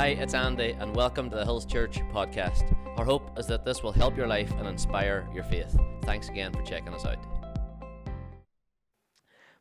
Hi, it's Andy, and welcome to the Hills Church podcast. Our hope is that this will help your life and inspire your faith. Thanks again for checking us out.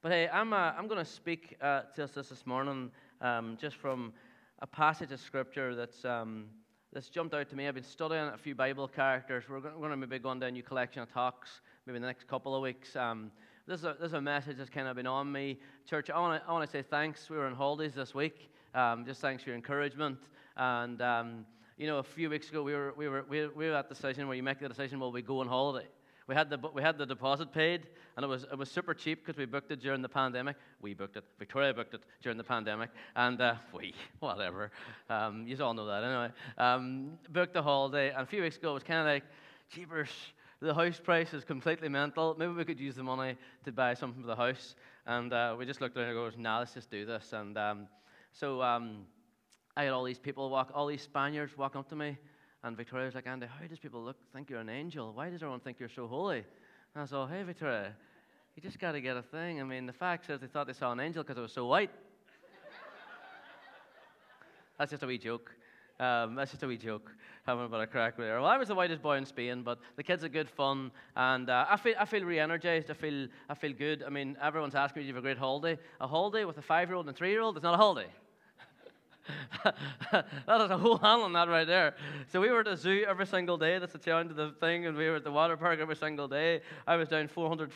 But hey, I'm, uh, I'm going to speak uh, to us this morning um, just from a passage of scripture that's, um, that's jumped out to me. I've been studying a few Bible characters. We're going to maybe go on down a new collection of talks maybe in the next couple of weeks. Um, this, is a, this is a message that's kind of been on me. Church, I want to I wanna say thanks. We were on holidays this week. Um, just thanks for your encouragement. And, um, you know, a few weeks ago, we were, we, were, we, were at the decision where you make the decision, will we go on holiday? We had, the, we had the deposit paid, and it was, it was super cheap because we booked it during the pandemic. We booked it. Victoria booked it during the pandemic. And uh, we, whatever. Um, you all know that anyway. Um, booked the holiday, and a few weeks ago, it was kind of like, cheapers, the house price is completely mental. Maybe we could use the money to buy something for the house. And uh, we just looked at it and goes, nah, let's just do this. And um, so um, I had all these people walk, all these Spaniards walk up to me, and Victoria's like, Andy, how does people look think you're an angel? Why does everyone think you're so holy? And I thought, hey, Victoria, you just got to get a thing. I mean, the fact is they thought they saw an angel because it was so white. That's just a wee joke. Um, that's just a wee joke, having a bit of crack there. Well, I was the whitest boy in Spain, but the kids are good fun, and uh, I feel I feel re-energized. I feel I feel good. I mean, everyone's asking me, "Do you have a great holiday?" A holiday with a five-year-old and a three-year-old is not a holiday. that is a whole hand on that right there. So we were at the zoo every single day. That's the challenge of the thing, and we were at the water park every single day. I was down 400,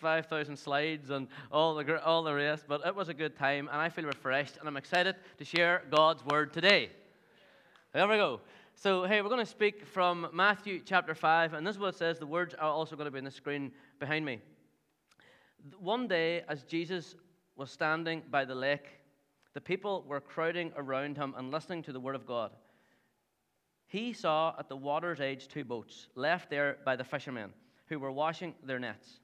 5,000 slides and all the all the rest. But it was a good time, and I feel refreshed, and I'm excited to share God's word today. There we go. So, hey, we're going to speak from Matthew chapter 5, and this is what it says. The words are also going to be on the screen behind me. One day, as Jesus was standing by the lake, the people were crowding around him and listening to the word of God. He saw at the water's edge two boats left there by the fishermen who were washing their nets.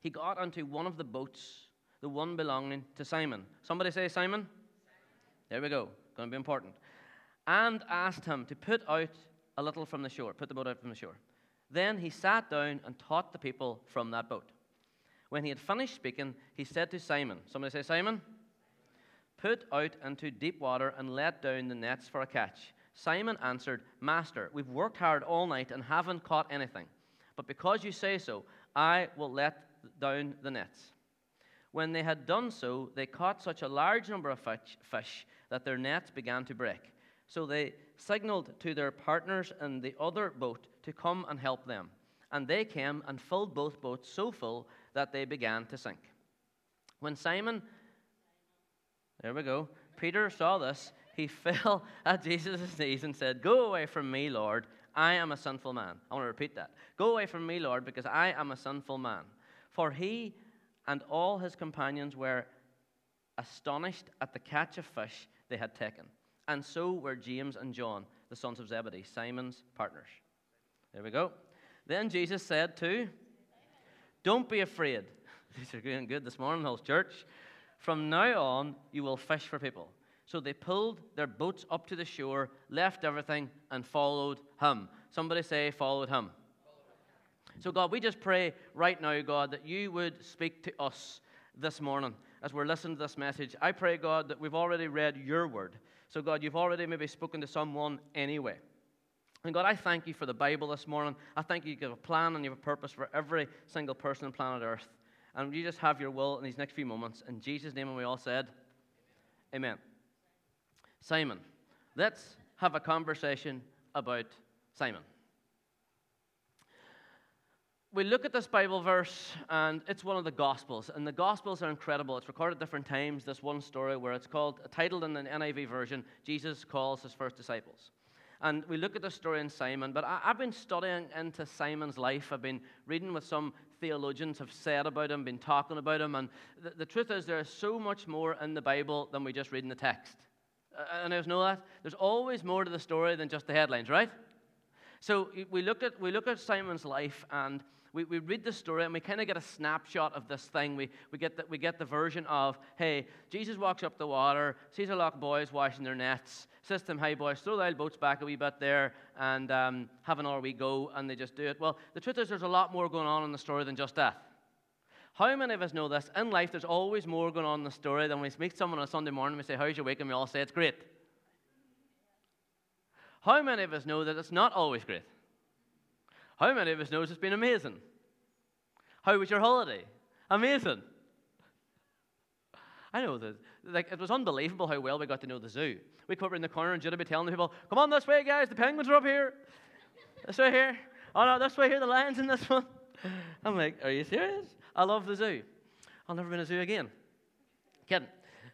He got onto one of the boats, the one belonging to Simon. Somebody say Simon? There we go. Going to be important and asked him to put out a little from the shore, put the boat out from the shore. Then he sat down and taught the people from that boat. When he had finished speaking, he said to Simon, Somebody say, Simon, put out into deep water and let down the nets for a catch. Simon answered, Master, we've worked hard all night and haven't caught anything. But because you say so, I will let down the nets. When they had done so, they caught such a large number of fish that their nets began to break. So they signaled to their partners in the other boat to come and help them. And they came and filled both boats so full that they began to sink. When Simon, there we go, Peter saw this, he fell at Jesus' knees and said, Go away from me, Lord. I am a sinful man. I want to repeat that. Go away from me, Lord, because I am a sinful man. For he and all his companions were astonished at the catch of fish they had taken and so were James and John, the sons of Zebedee, Simon's partners. There we go. Then Jesus said to, Don't be afraid. These are going good this morning, whole church. From now on, you will fish for people. So they pulled their boats up to the shore, left everything, and followed him. Somebody say, followed him. So, God, we just pray right now, God, that you would speak to us this morning as we're listening to this message. I pray, God, that we've already read your word. So, God, you've already maybe spoken to someone anyway. And God, I thank you for the Bible this morning. I thank you you have a plan and you have a purpose for every single person on planet Earth. And you just have your will in these next few moments. In Jesus' name, and we all said, Amen. Amen. Simon, let's have a conversation about Simon we look at this Bible verse, and it's one of the Gospels. And the Gospels are incredible. It's recorded different times, this one story where it's called, titled in the NIV version, Jesus Calls His First Disciples. And we look at the story in Simon, but I, have been studying into Simon's life. I've been reading what some theologians have said about him, been talking about him. And the, the truth is, there is so much more in the Bible than we just read in the text. Uh, and there's know that? There's always more to the story than just the headlines, right? So we look at, we look at Simon's life, and we, we read the story and we kind of get a snapshot of this thing. We, we, get the, we get the version of, hey, Jesus walks up the water, sees a lot of boys washing their nets, says to them, hey, boys, throw the old boats back a wee bit there and um, have another wee go, and they just do it. Well, the truth is, there's a lot more going on in the story than just that. How many of us know this? In life, there's always more going on in the story than when we meet someone on a Sunday morning, and we say, How's your week? And we all say, It's great. How many of us know that it's not always great? How many of us knows it's been amazing? How was your holiday? Amazing. I know that like it was unbelievable how well we got to know the zoo. We come over in the corner and Judah be telling the people, "Come on this way, guys. The penguins are up here. This way here. Oh no, this way here. The lions in this one." I'm like, "Are you serious? I love the zoo. I'll never be in a zoo again." Kidding.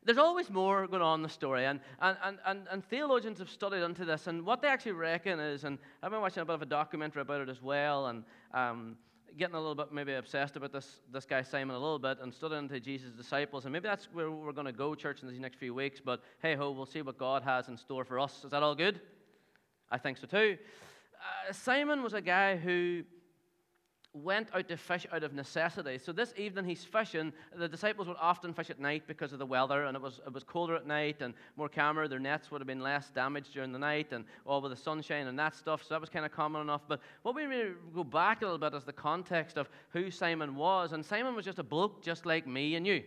There's always more going on in the story, and, and, and, and, and theologians have studied into this, and what they actually reckon is, and I've been watching a bit of a documentary about it as well, and um, getting a little bit maybe obsessed about this, this guy Simon a little bit and studying into Jesus' disciples. And maybe that's where we're going to go, church, in these next few weeks. But hey ho, we'll see what God has in store for us. Is that all good? I think so too. Uh, Simon was a guy who went out to fish out of necessity. So this evening he's fishing. The disciples would often fish at night because of the weather, and it was, it was colder at night and more calmer. Their nets would have been less damaged during the night and all with the sunshine and that stuff. So that was kind of common enough. But what we really go back a little bit is the context of who Simon was. And Simon was just a bloke just like me and you.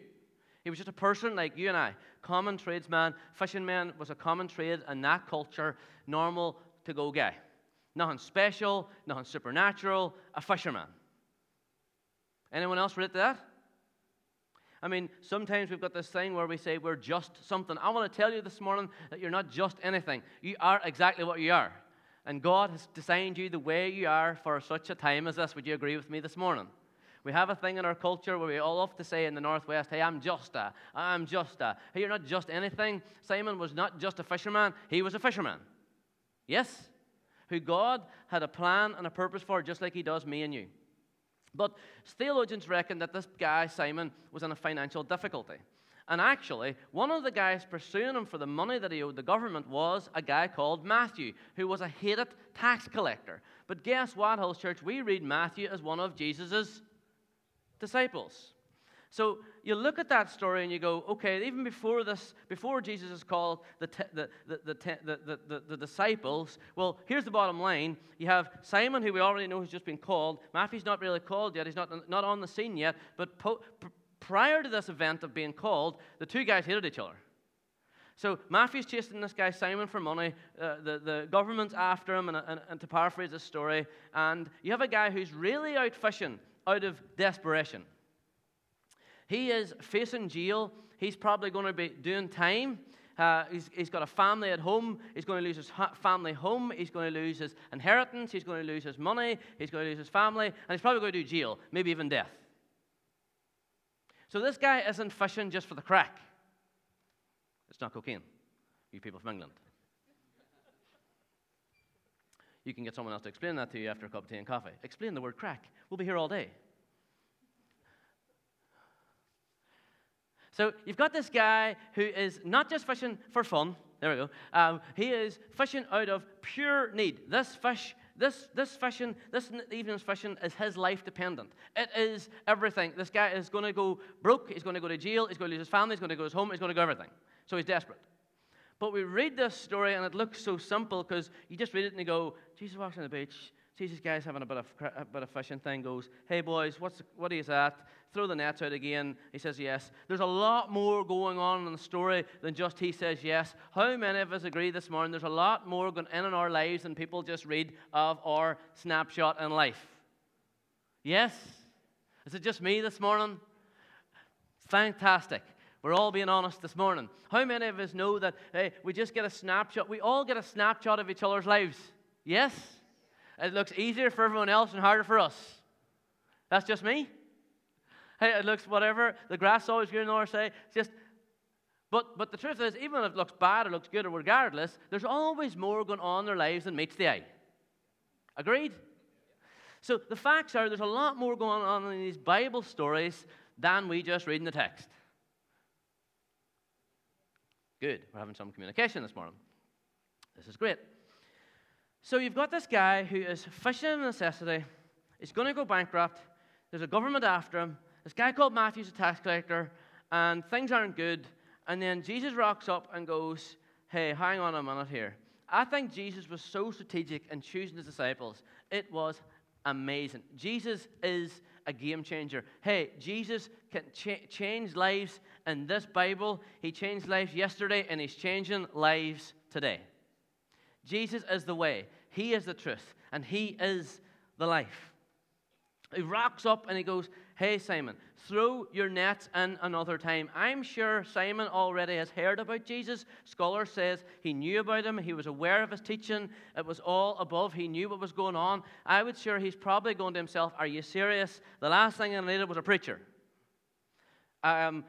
He was just a person like you and I, common tradesman. Fishing man was a common trade in that culture, normal to go guy. Nothing special, nothing supernatural, a fisherman. Anyone else relate to that? I mean, sometimes we've got this thing where we say we're just something. I want to tell you this morning that you're not just anything. You are exactly what you are. And God has designed you the way you are for such a time as this. Would you agree with me this morning? We have a thing in our culture where we all love to say in the Northwest, hey, I'm just a, I'm just a. Hey, you're not just anything. Simon was not just a fisherman, he was a fisherman. Yes? Who God had a plan and a purpose for, just like he does me and you. But theologians reckon that this guy, Simon, was in a financial difficulty. And actually, one of the guys pursuing him for the money that he owed the government was a guy called Matthew, who was a hated tax collector. But guess what, Hills Church? We read Matthew as one of Jesus' disciples. So you look at that story and you go, okay, even before this, before Jesus is called the, the, the, the, disciples, well, here's the bottom line. You have Simon, who we already know has just been called. Matthew's not really called yet, he's not, not on the scene yet. But prior to this event of being called, the two guys hated each other. So Matthew's chasing this guy Simon for money. Uh, the, the government's after him, and, and, and to paraphrase the story, and you have a guy who's really out fishing out of desperation. He is facing jail. He's probably going to be doing time. Uh, he's, he's got a family at home. He's going to lose his ha- family home. He's going to lose his inheritance. He's going to lose his money. He's going to lose his family. And he's probably going to do jail, maybe even death. So this guy isn't fishing just for the crack. It's not cocaine, you people from England. You can get someone else to explain that to you after a cup of tea and coffee. Explain the word crack. We'll be here all day. So you've got this guy who is not just fishing for fun. There we go. Um, he is fishing out of pure need. This fish, this this fishing, this evening's fishing is his life dependent. It is everything. This guy is going to go broke. He's going to go to jail. He's going to lose his family. He's going to go his home. He's going to go everything. So he's desperate. But we read this story and it looks so simple because you just read it and you go, Jesus walks on the beach sees these guys having a bit of a bit of fishing thing. Goes, hey boys, what's what are you at? Throw the nets out again. He says yes. There's a lot more going on in the story than just he says yes. How many of us agree this morning? There's a lot more going in in our lives than people just read of our snapshot in life. Yes. Is it just me this morning? Fantastic. We're all being honest this morning. How many of us know that hey, we just get a snapshot? We all get a snapshot of each other's lives. Yes? It looks easier for everyone else and harder for us. That's just me. Hey, it looks whatever. The grass always green other side. It's just, but, but the truth is, even if it looks bad or looks good or regardless, there's always more going on in their lives than meets the eye. Agreed? So the facts are there's a lot more going on in these Bible stories than we just read in the text. Good. We're having some communication this morning. This is great. So you've got this guy who is fishing in necessity. He's going to go bankrupt. There's a government after him. This guy called Matthew's a tax collector, and things aren't good. And then Jesus rocks up and goes, Hey, hang on a minute here. I think Jesus was so strategic in choosing his disciples. It was amazing. Jesus is a game changer. Hey, Jesus can ch- change lives in this Bible. He changed lives yesterday, and he's changing lives today. Jesus is the way, He is the truth, and He is the life. He rocks up and he goes, Hey, Simon, throw your nets in another time. I'm sure Simon already has heard about Jesus. Scholar says he knew about him, he was aware of his teaching, it was all above, he knew what was going on. I would sure he's probably going to himself, Are you serious? The last thing I needed was a preacher. Um,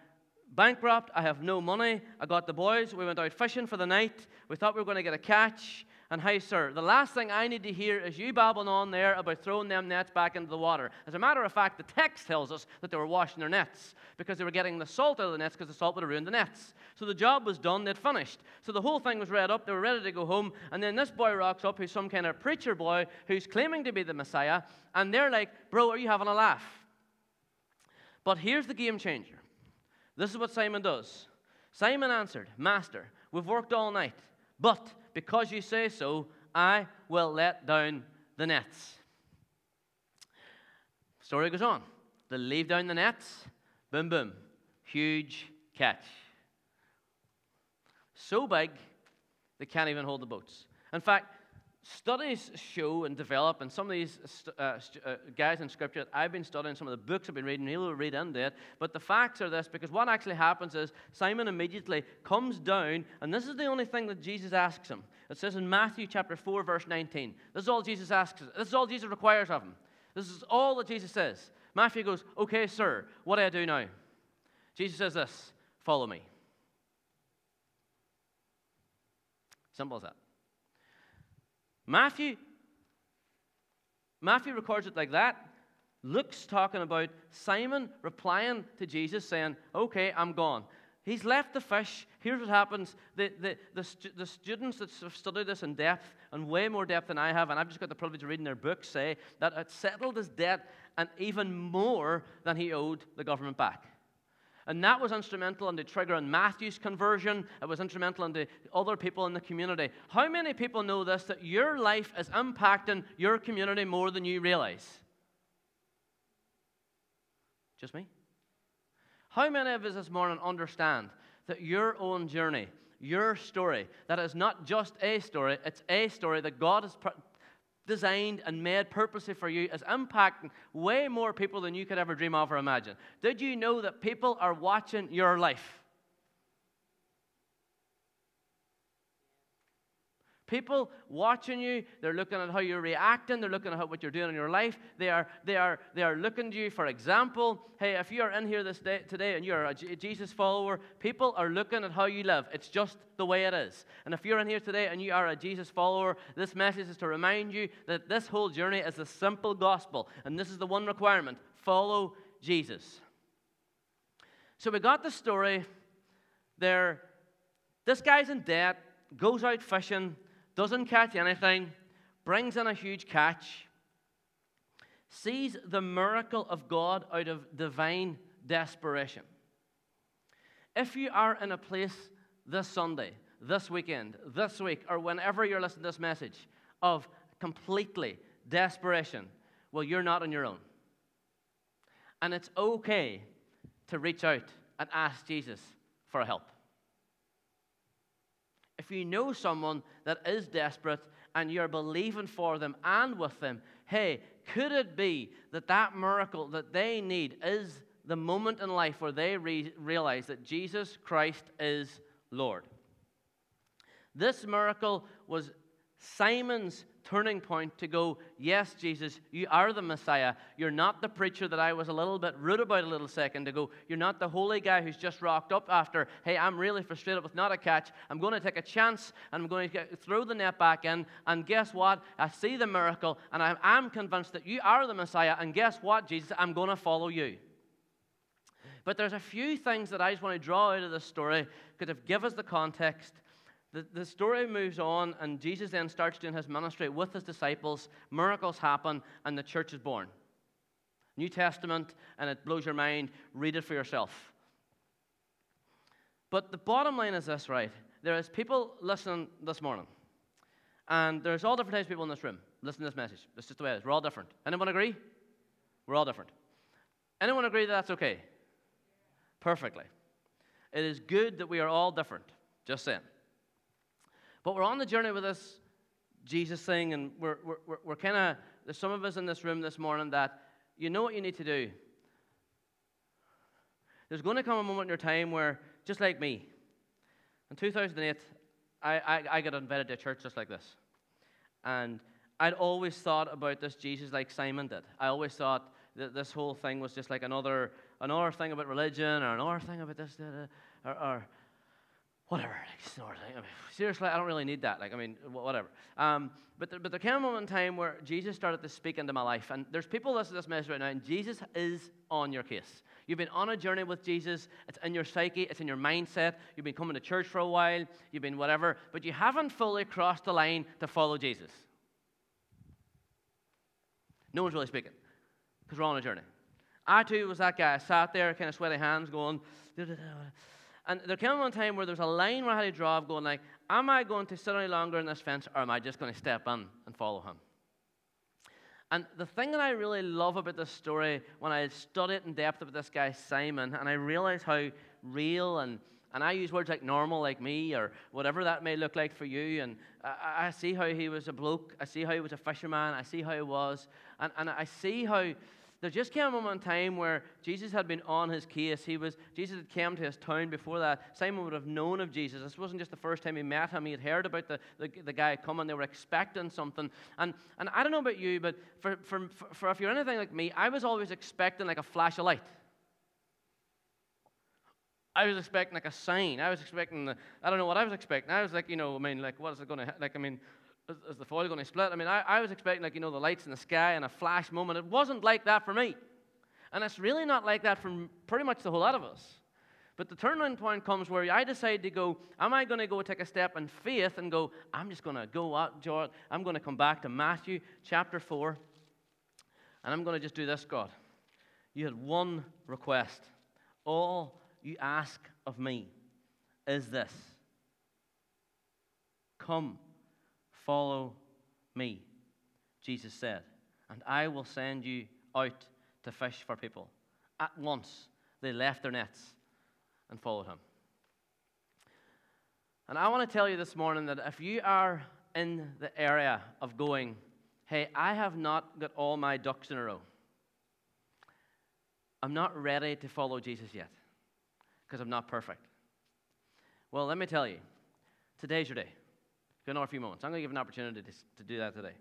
bankrupt. I have no money. I got the boys. We went out fishing for the night. We thought we were going to get a catch. And hey, sir, the last thing I need to hear is you babbling on there about throwing them nets back into the water. As a matter of fact, the text tells us that they were washing their nets because they were getting the salt out of the nets because the salt would have ruined the nets. So the job was done, they'd finished. So the whole thing was read up, they were ready to go home. And then this boy rocks up, who's some kind of preacher boy who's claiming to be the Messiah. And they're like, Bro, are you having a laugh? But here's the game changer. This is what Simon does. Simon answered, Master, we've worked all night, but because you say so, I will let down the nets. Story goes on. They leave down the nets, boom, boom, huge catch. So big, they can't even hold the boats. In fact, studies show and develop, and some of these uh, uh, guys in scripture, I've been studying some of the books I've been reading, he'll read into it. But the facts are this because what actually happens is Simon immediately comes down, and this is the only thing that Jesus asks him. It says in Matthew chapter 4, verse 19. This is all Jesus asks, this is all Jesus requires of him. This is all that Jesus says. Matthew goes, Okay, sir, what do I do now? Jesus says this follow me. Simple as that. Matthew, Matthew records it like that. Luke's talking about Simon replying to Jesus saying, Okay, I'm gone. He's left the fish. Here's what happens. The, the, the, the, students that have studied this in depth, and way more depth than I have, and I've just got the privilege of reading their books, say that it settled his debt and even more than he owed the government back. And that was instrumental in the triggering Matthew's conversion. It was instrumental in the other people in the community. How many people know this that your life is impacting your community more than you realize? Just me? How many of us this morning understand that your own journey, your story, that is not just a story, it's a story that God has designed and made purposely for you is impacting way more people than you could ever dream of or imagine. Did you know that people are watching your life? People watching you, they're looking at how you're reacting, they're looking at what you're doing in your life. They are, they are, they are looking to you for example. Hey, if you are in here this day, today and you're a Jesus follower, people are looking at how you live. It's just the way it is. And if you're in here today and you are a Jesus follower, this message is to remind you that this whole journey is a simple gospel. And this is the one requirement follow Jesus. So we got the story there. This guy's in debt, goes out fishing doesn't catch anything, brings in a huge catch, sees the miracle of God out of divine desperation. If you are in a place this Sunday, this weekend, this week, or whenever you're listening to this message of completely desperation, well, you're not on your own. And it's okay to reach out and ask Jesus for help. If you know someone that is desperate and you're believing for them and with them, hey, could it be that that miracle that they need is the moment in life where they re- realize that Jesus Christ is Lord? This miracle was Simon's turning point to go, Yes, Jesus, you are the Messiah. You're not the preacher that I was a little bit rude about a little second ago. You're not the holy guy who's just rocked up after, Hey, I'm really frustrated with not a catch. I'm going to take a chance and I'm going to get, throw the net back in. And guess what? I see the miracle and I am convinced that you are the Messiah. And guess what, Jesus? I'm going to follow you. But there's a few things that I just want to draw out of this story because it give us the context the, the story moves on, and Jesus then starts doing his ministry with his disciples. Miracles happen, and the church is born. New Testament, and it blows your mind. Read it for yourself. But the bottom line is this, right? There is people listening this morning, and there's all different types of people in this room listening to this message. That's just the way it is. We're all different. Anyone agree? We're all different. Anyone agree that that's okay? Perfectly. It is good that we are all different. Just saying. But we're on the journey with this Jesus thing, and we're, we're, we're kind of, there's some of us in this room this morning that you know what you need to do. There's going to come a moment in your time where, just like me, in 2008, I, I, I got invited to a church just like this. And I'd always thought about this Jesus like Simon did. I always thought that this whole thing was just like another, another thing about religion or another thing about this, or, or whatever. Like, I mean, seriously, I don't really need that. Like, I mean, whatever. Um, but, there, but there came a moment in time where Jesus started to speak into my life. And there's people listening to this message right now, and Jesus is on your case. You've been on a journey with Jesus. It's in your psyche, it's in your mindset. You've been coming to church for a while, you've been whatever, but you haven't fully crossed the line to follow Jesus. No one's really speaking because we're on a journey. I too was that guy. I sat there, kind of sweaty hands, going, and there came one time where there was a line where I had to draw of going like, am I going to sit any longer in this fence or am I just going to step in and follow him? And the thing that I really love about this story, when I studied in depth about this guy Simon, and I realized how real and and I use words like normal, like me, or whatever that may look like for you. And I, I see how he was a bloke. I see how he was a fisherman. I see how he was. And, and I see how there just came a time where Jesus had been on his case. He was Jesus had come to his town before that. Simon would have known of Jesus. This wasn't just the first time he met him. He had heard about the, the, the guy coming. They were expecting something. And, and I don't know about you, but for, for, for if you're anything like me, I was always expecting like a flash of light. I was expecting like a sign. I was expecting, the, I don't know what I was expecting. I was like, you know, I mean, like, what is it going to, like, I mean, is, is the foil going to split? I mean, I, I was expecting, like, you know, the lights in the sky and a flash moment. It wasn't like that for me. And it's really not like that for pretty much the whole lot of us. But the turning point comes where I decide to go, am I going to go take a step in faith and go, I'm just going to go out, George, I'm going to come back to Matthew chapter 4, and I'm going to just do this, God. You had one request. All you ask of me is this Come Follow me, Jesus said, and I will send you out to fish for people. At once, they left their nets and followed him. And I want to tell you this morning that if you are in the area of going, hey, I have not got all my ducks in a row, I'm not ready to follow Jesus yet because I'm not perfect. Well, let me tell you, today's your day. Got another few moments. I'm going to give an opportunity to, to do that today.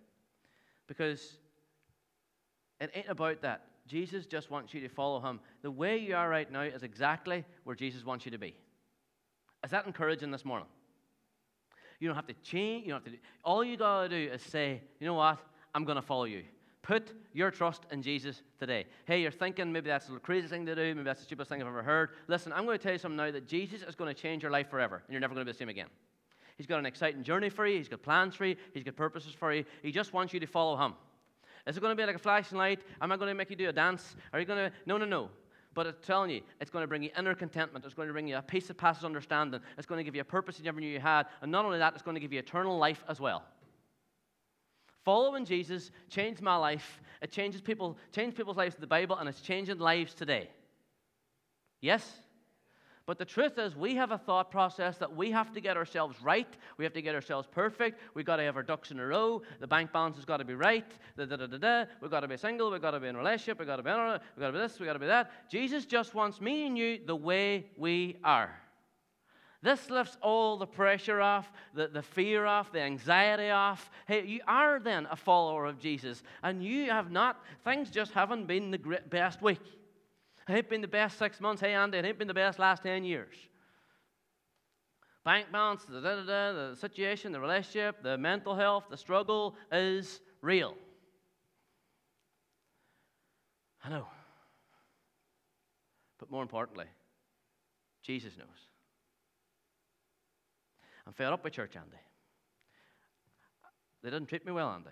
Because it ain't about that. Jesus just wants you to follow him. The way you are right now is exactly where Jesus wants you to be. Is that encouraging this morning? You don't have to change. You don't have to do, all you got to do is say, you know what? I'm going to follow you. Put your trust in Jesus today. Hey, you're thinking maybe that's a crazy thing to do. Maybe that's the stupidest thing I've ever heard. Listen, I'm going to tell you something now that Jesus is going to change your life forever, and you're never going to be the same again. He's got an exciting journey for you. He's got plans for you. He's got purposes for you. He just wants you to follow him. Is it going to be like a flashing light? Am I going to make you do a dance? Are you going to? No, no, no. But it's telling you, it's going to bring you inner contentment. It's going to bring you a peace that passes understanding. It's going to give you a purpose you never knew you had. And not only that, it's going to give you eternal life as well. Following Jesus changed my life. It changes people, changed people's lives in the Bible, and it's changing lives today. Yes? But the truth is, we have a thought process that we have to get ourselves right. We have to get ourselves perfect. We've got to have our ducks in a row. The bank balance has got to be right. Da, da, da, da, da. We've got to be single. We've got to be in a relationship. We've got to be, we've got to be this. We've got to be that. Jesus just wants me and you the way we are. This lifts all the pressure off, the, the fear off, the anxiety off. Hey, you are then a follower of Jesus, and you have not, things just haven't been the best week. It ain't been the best six months. Hey, Andy, it ain't been the best last 10 years. Bank balance, the, da, da, da, the situation, the relationship, the mental health, the struggle is real. I know. But more importantly, Jesus knows. I'm fed up with church, Andy. They didn't treat me well, Andy.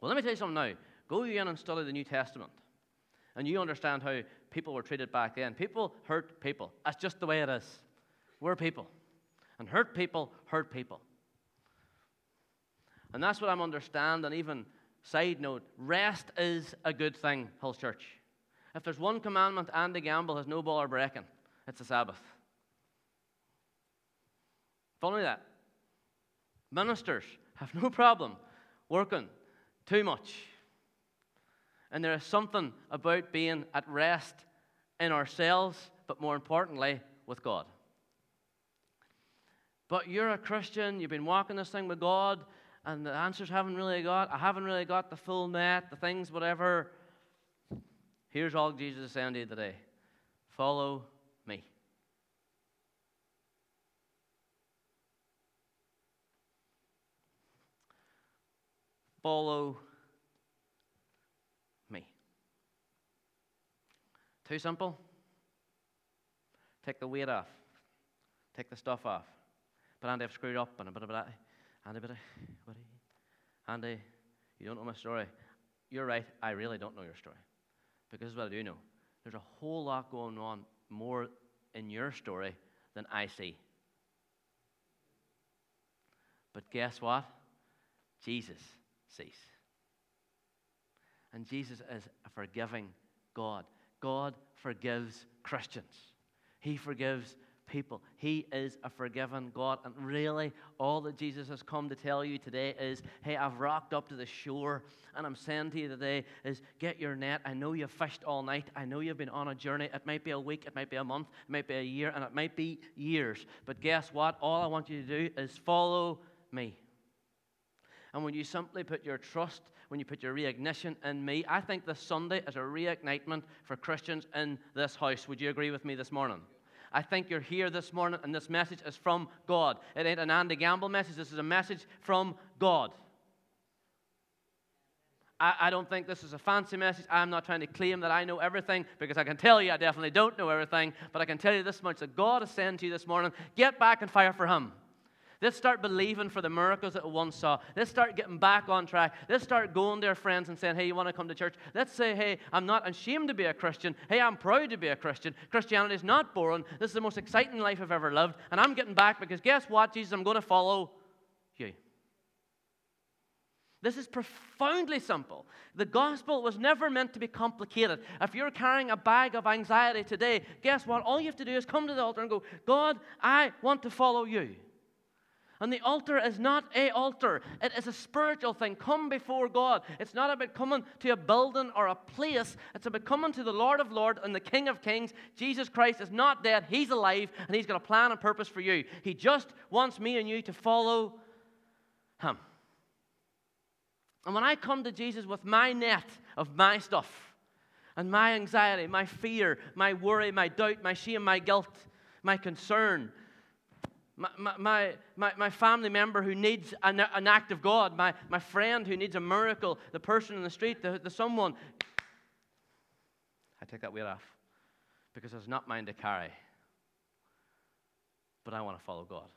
Well, let me tell you something now. Go in and study the New Testament and you understand how people were treated back then. People hurt people. That's just the way it is. We're people. And hurt people hurt people. And that's what I'm understanding. Even side note, rest is a good thing, Hills Church. If there's one commandment Andy Gamble has no bother breaking, it's the Sabbath. Follow me that. Ministers, have no problem working too much. And there is something about being at rest in ourselves, but more importantly, with God. But you're a Christian, you've been walking this thing with God, and the answers haven't really got, I haven't really got the full net, the things, whatever. Here's all Jesus is saying to you today follow me. Follow me. Too simple? Take the weight off. Take the stuff off. But Andy, I've screwed up and a bit of that. Andy, bit of, Andy, you don't know my story. You're right, I really don't know your story. Because what I do know. There's a whole lot going on more in your story than I see. But guess what? Jesus sees. And Jesus is a forgiving God. God forgives Christians. He forgives people. He is a forgiven God. And really, all that Jesus has come to tell you today is hey, I've rocked up to the shore, and I'm saying to you today is get your net. I know you've fished all night. I know you've been on a journey. It might be a week, it might be a month, it might be a year, and it might be years. But guess what? All I want you to do is follow me. And when you simply put your trust, when you put your reignition in me, I think this Sunday is a reignitement for Christians in this house. Would you agree with me this morning? I think you're here this morning, and this message is from God. It ain't an Andy Gamble message, this is a message from God. I, I, don't think this is a fancy message. I'm not trying to claim that I know everything because I can tell you I definitely don't know everything. But I can tell you this much that God is saying to you this morning get back and fire for Him. Let's start believing for the miracles that we once saw. Let's start getting back on track. Let's start going to our friends and saying, hey, you want to come to church? Let's say, hey, I'm not ashamed to be a Christian. Hey, I'm proud to be a Christian. Christianity is not boring. This is the most exciting life I've ever lived. And I'm getting back because guess what, Jesus? I'm going to follow you. This is profoundly simple. The gospel was never meant to be complicated. If you're carrying a bag of anxiety today, guess what? All you have to do is come to the altar and go, God, I want to follow you. And the altar is not a altar. It is a spiritual thing. Come before God. It's not about coming to a building or a place. It's about coming to the Lord of Lords and the King of Kings. Jesus Christ is not dead. He's alive and he's got a plan and purpose for you. He just wants me and you to follow him. And when I come to Jesus with my net of my stuff and my anxiety, my fear, my worry, my doubt, my shame, my guilt, my concern, my, my, my, my family member who needs an, an act of God, my, my friend who needs a miracle, the person in the street, the, the someone. I take that weight off because it's not mine to carry. But I want to follow God.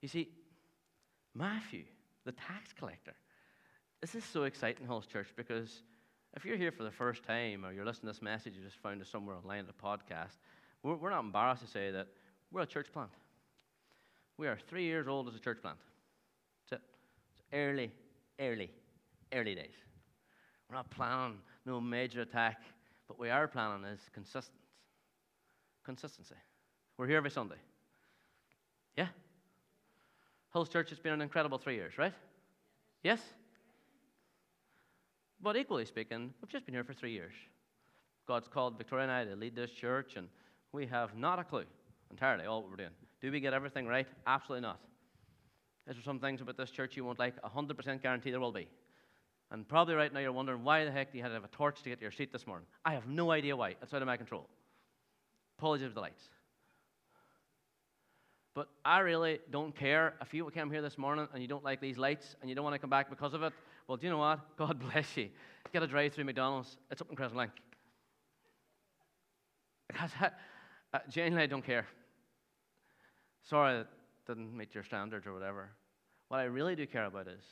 You see, Matthew, the tax collector, this is so exciting, Hills Church, because if you're here for the first time or you're listening to this message, you just found us somewhere online at a podcast, we're, we're not embarrassed to say that we're a church plant. We are three years old as a church plant. It's, it. it's early, early, early days. We're not planning no major attack, but we are planning is consistent. Consistency. We're here every Sunday. Yeah? Hills Church has been an incredible three years, right? Yes? But equally speaking, we've just been here for three years. God's called Victoria and I to lead this church, and we have not a clue entirely all we're doing. Do we get everything right? Absolutely not. Is there some things about this church you won't like? 100% guarantee there will be. And probably right now you're wondering why the heck you have to have a torch to get to your seat this morning? I have no idea why. It's out of my control. Apologies for the lights. But I really don't care if you came here this morning and you don't like these lights and you don't want to come back because of it. Well, do you know what? God bless you. Get a drive through McDonald's. It's up in Crescent Because I, uh, genuinely, I don't care. Sorry that didn't meet your standards or whatever. What I really do care about is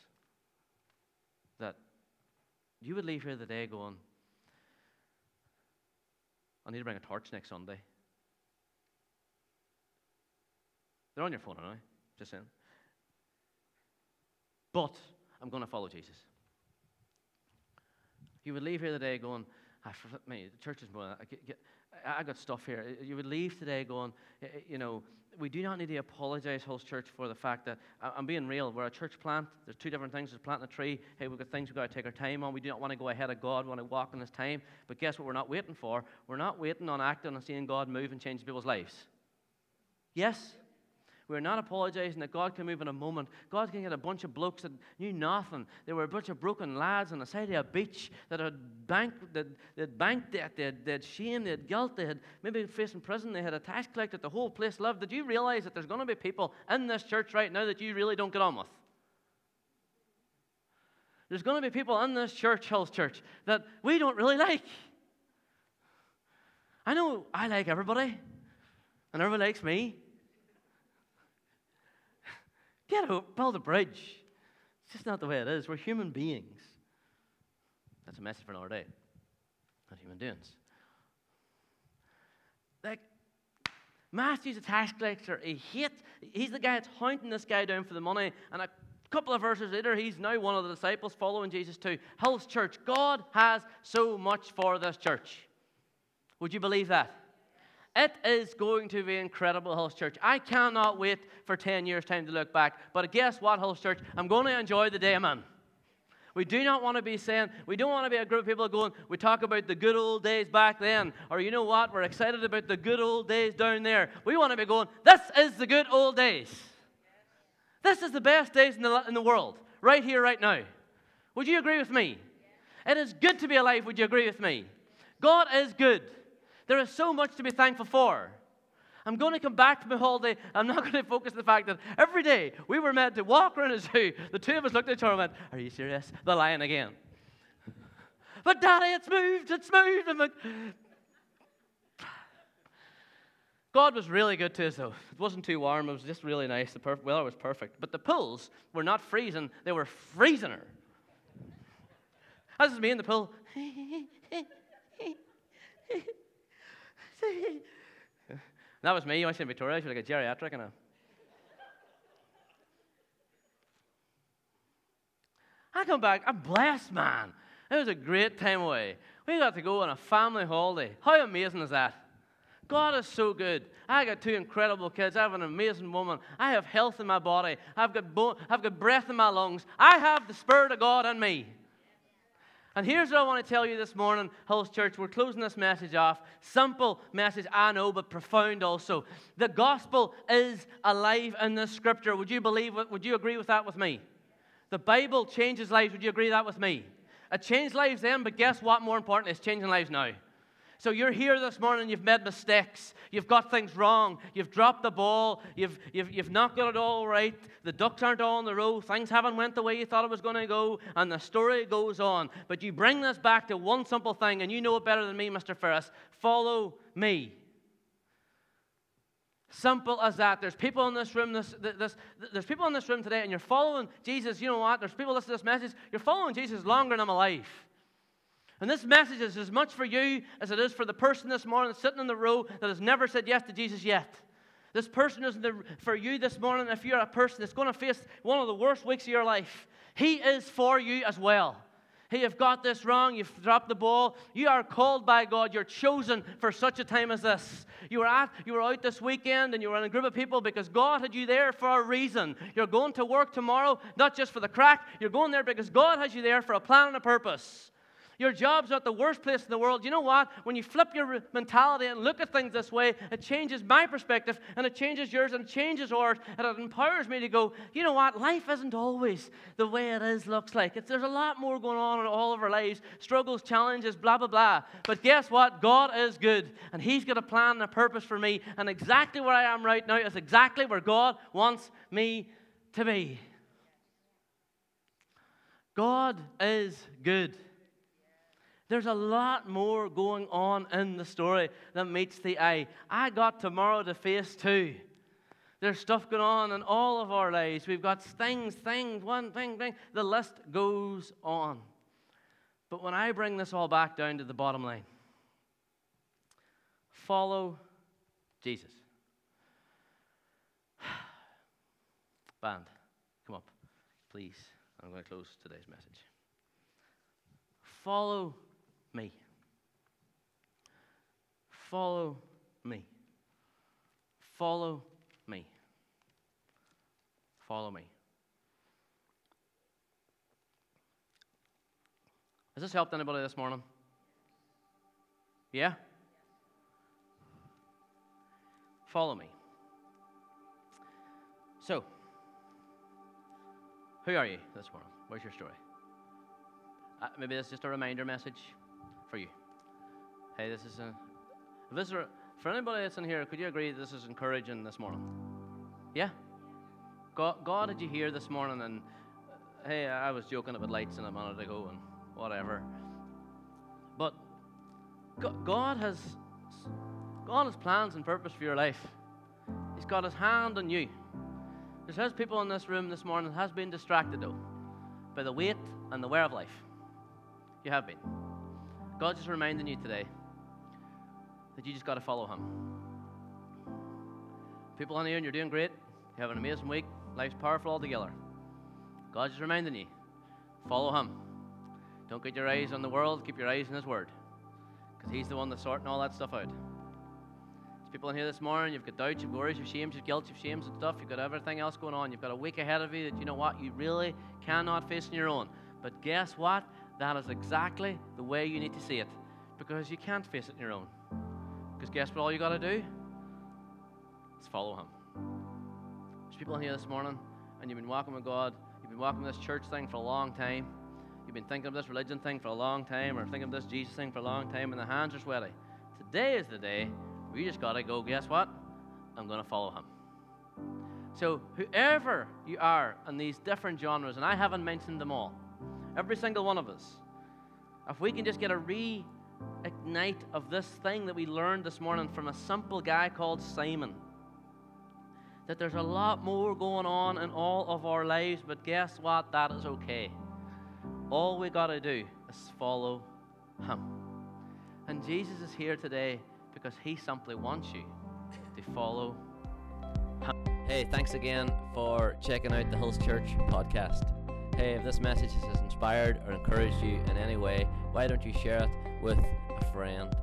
that you would leave here today going, I need to bring a torch next Sunday. They're on your phone aren't they? just saying. But I'm going to follow Jesus. You would leave here today going, I flip me, the church is more. I, get, I got stuff here. You would leave today going, you know, we do not need to apologize, Hills Church, for the fact that I'm being real. We're a church plant. There's two different things. There's planting a tree. Hey, we've got things we've got to take our time on. We do not want to go ahead of God. We want to walk in this time. But guess what? We're not waiting for. We're not waiting on acting and seeing God move and change people's lives. Yes. We're not apologizing that God can move in a moment. God can get a bunch of blokes that knew nothing. They were a bunch of broken lads on the side of a beach that had bank, that, that bank debt, they had, they had shame, they had guilt, they had maybe facing prison, they had a tax collector, the whole place loved. Did you realize that there's going to be people in this church right now that you really don't get on with? There's going to be people in this church, Hills Church, that we don't really like. I know I like everybody, and everybody likes me. Get out, build a bridge. It's just not the way it is. We're human beings. That's a message for another day. Not human beings. Like, Matthew's a tax collector. He hates, he's the guy that's hunting this guy down for the money. And a couple of verses later, he's now one of the disciples following Jesus to Hills Church, God has so much for this church. Would you believe that? It is going to be incredible, Hills Church. I cannot wait for 10 years' time to look back. But guess what, Hills Church? I'm going to enjoy the day I'm in. We do not want to be saying, we don't want to be a group of people going, we talk about the good old days back then, or you know what, we're excited about the good old days down there. We want to be going, this is the good old days. This is the best days in the, in the world, right here, right now. Would you agree with me? It is good to be alive. Would you agree with me? God is good. There is so much to be thankful for. I'm going to come back to my holiday. I'm not going to focus on the fact that every day we were meant to walk around a zoo. The two of us looked at each other and went, Are you serious? The lion again. but Daddy, it's moved, it's moved. I'm like, God was really good to us, though. It wasn't too warm. It was just really nice. The perf- weather was perfect. But the pools were not freezing, they were freezing her. This is me in the pool. that was me. To see Victoria? She was like a geriatric and a. I come back, I'm blessed, man. It was a great time away. We got to go on a family holiday. How amazing is that? God is so good. I got two incredible kids. I have an amazing woman. I have health in my body. I've got, bo- I've got breath in my lungs. I have the Spirit of God in me. And here's what I want to tell you this morning, Hills Church. We're closing this message off. Simple message, I know, but profound also. The gospel is alive in this scripture. Would you believe? Would you agree with that with me? The Bible changes lives. Would you agree that with me? It changed lives then, but guess what? More important, it's changing lives now. So you're here this morning, you've made mistakes, you've got things wrong, you've dropped the ball, you've, you've, you've not got it all right, the ducks aren't all in the row, things haven't went the way you thought it was going to go, and the story goes on. But you bring this back to one simple thing, and you know it better than me, Mr. Ferris. Follow me. Simple as that. There's people in this room. This, this, there's people in this room today, and you're following Jesus. You know what? There's people listening to this message. You're following Jesus longer than I'm alive. And this message is as much for you as it is for the person this morning sitting in the row that has never said yes to Jesus yet. This person is for you this morning if you're a person that's going to face one of the worst weeks of your life. He is for you as well. Hey, you've got this wrong. You've dropped the ball. You are called by God. You're chosen for such a time as this. You were, at, you were out this weekend and you were in a group of people because God had you there for a reason. You're going to work tomorrow, not just for the crack. You're going there because God has you there for a plan and a purpose. Your job's not the worst place in the world. You know what? When you flip your mentality and look at things this way, it changes my perspective and it changes yours and changes ours and it empowers me to go, you know what? Life isn't always the way it is, looks like. It's, there's a lot more going on in all of our lives struggles, challenges, blah, blah, blah. But guess what? God is good and He's got a plan and a purpose for me. And exactly where I am right now is exactly where God wants me to be. God is good. There's a lot more going on in the story than meets the eye. I got tomorrow to face too. There's stuff going on in all of our lives. We've got things, things, one thing, thing. The list goes on. But when I bring this all back down to the bottom line, follow Jesus. Band, come up, please. I'm going to close today's message. Follow me. Follow me. Follow me. Follow me. Has this helped anybody this morning? Yeah? Follow me. So, who are you this morning? Where's your story? Uh, maybe this is just a reminder message for you. Hey, this is a. If this is for anybody that's in here, could you agree this is encouraging this morning? Yeah? God, God did you hear this morning? And uh, hey, I was joking about lights and a minute ago and whatever. But God has God has plans and purpose for your life. He's got his hand on you. There's people in this room this morning that has been distracted though by the weight and the wear of life. You have been. God's just reminding you today that you just got to follow Him. People on here, and you're doing great. You have an amazing week. Life's powerful altogether. God's just reminding you follow Him. Don't get your eyes on the world, keep your eyes on His Word. Because He's the one that's sorting all that stuff out. There's people in here this morning, you've got doubts, you've worries, you've shames, you've guilt, you've shames and stuff, you've got everything else going on. You've got a week ahead of you that you know what, you really cannot face on your own. But guess what? That is exactly the way you need to see it. Because you can't face it on your own. Because guess what all you got to do? Is follow Him. There's people in here this morning, and you've been walking with God, you've been walking this church thing for a long time. You've been thinking of this religion thing for a long time, or thinking of this Jesus thing for a long time, and the hands are sweaty. Today is the day you just got to go, guess what? I'm going to follow Him. So, whoever you are in these different genres, and I haven't mentioned them all, every single one of us, if we can just get a re ignite of this thing that we learned this morning from a simple guy called Simon. That there's a lot more going on in all of our lives, but guess what? That is okay. All we got to do is follow Him. And Jesus is here today because He simply wants you to follow Him. Hey, thanks again for checking out the Hills Church podcast. Hey, if this message has inspired or encouraged you in any way, why don't you share it with a friend?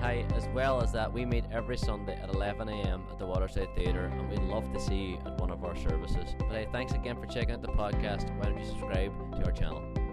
Hi, as well as that, we meet every Sunday at 11 a.m. at the Waterside Theatre, and we'd love to see you at one of our services. But hey, thanks again for checking out the podcast. Why don't you subscribe to our channel?